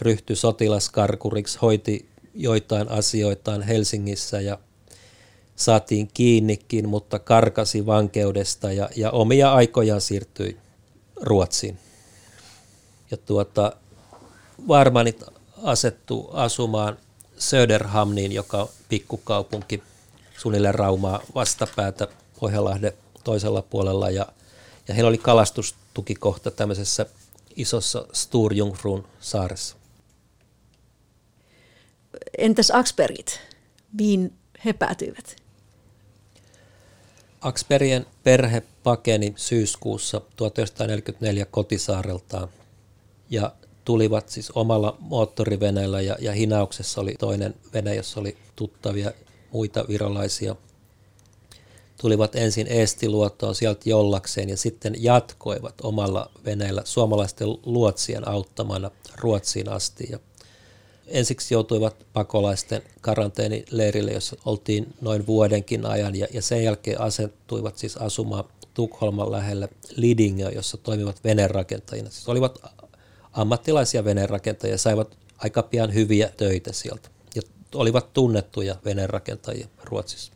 ryhtyi sotilaskarkuriksi, hoiti joitain asioitaan Helsingissä ja saatiin kiinnikin, mutta karkasi vankeudesta ja, ja omia aikojaan siirtyi Ruotsiin. Ja tuota, Varmanit asettu asumaan Söderhamniin, joka on pikkukaupunki suunnilleen Raumaa vastapäätä Pohjanlahden toisella puolella. Ja, ja heillä oli kalastustukikohta tämmöisessä isossa Sturjungfrun saaressa. Entäs Aksbergit? Mihin he päätyivät? Aksperien perhe pakeni syyskuussa 1944 kotisaareltaan ja tulivat siis omalla moottoriveneellä ja, ja hinauksessa oli toinen vene, jossa oli tuttavia muita virolaisia. Tulivat ensin Eestiluotoon sieltä jollakseen ja sitten jatkoivat omalla veneellä suomalaisten luotsien auttamana Ruotsiin asti. Ja ensiksi joutuivat pakolaisten karanteenileirille, jossa oltiin noin vuodenkin ajan ja, sen jälkeen asettuivat siis asumaan Tukholman lähelle Lidingö, jossa toimivat venerakentajina. Siis olivat ammattilaisia venerakentajia, saivat aika pian hyviä töitä sieltä ja olivat tunnettuja venerakentajia Ruotsissa.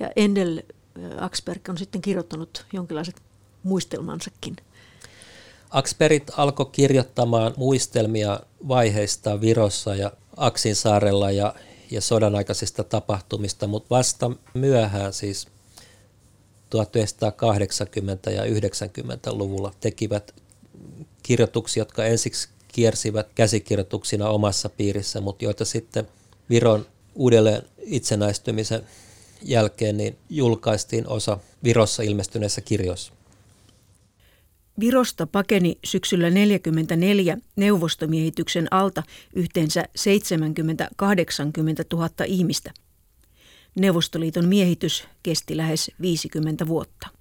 Ja Endel Axberg on sitten kirjoittanut jonkinlaiset muistelmansakin. Aksperit alkoi kirjoittamaan muistelmia vaiheista Virossa ja Aksinsaarella ja, ja sodan aikaisista tapahtumista, mutta vasta myöhään siis 1980- ja 90-luvulla tekivät kirjoituksia, jotka ensiksi kiersivät käsikirjoituksina omassa piirissä, mutta joita sitten Viron uudelleen itsenäistymisen jälkeen niin julkaistiin osa Virossa ilmestyneessä kirjoissa. Virosta pakeni syksyllä 1944 neuvostomiehityksen alta yhteensä 70-80 000 ihmistä. Neuvostoliiton miehitys kesti lähes 50 vuotta.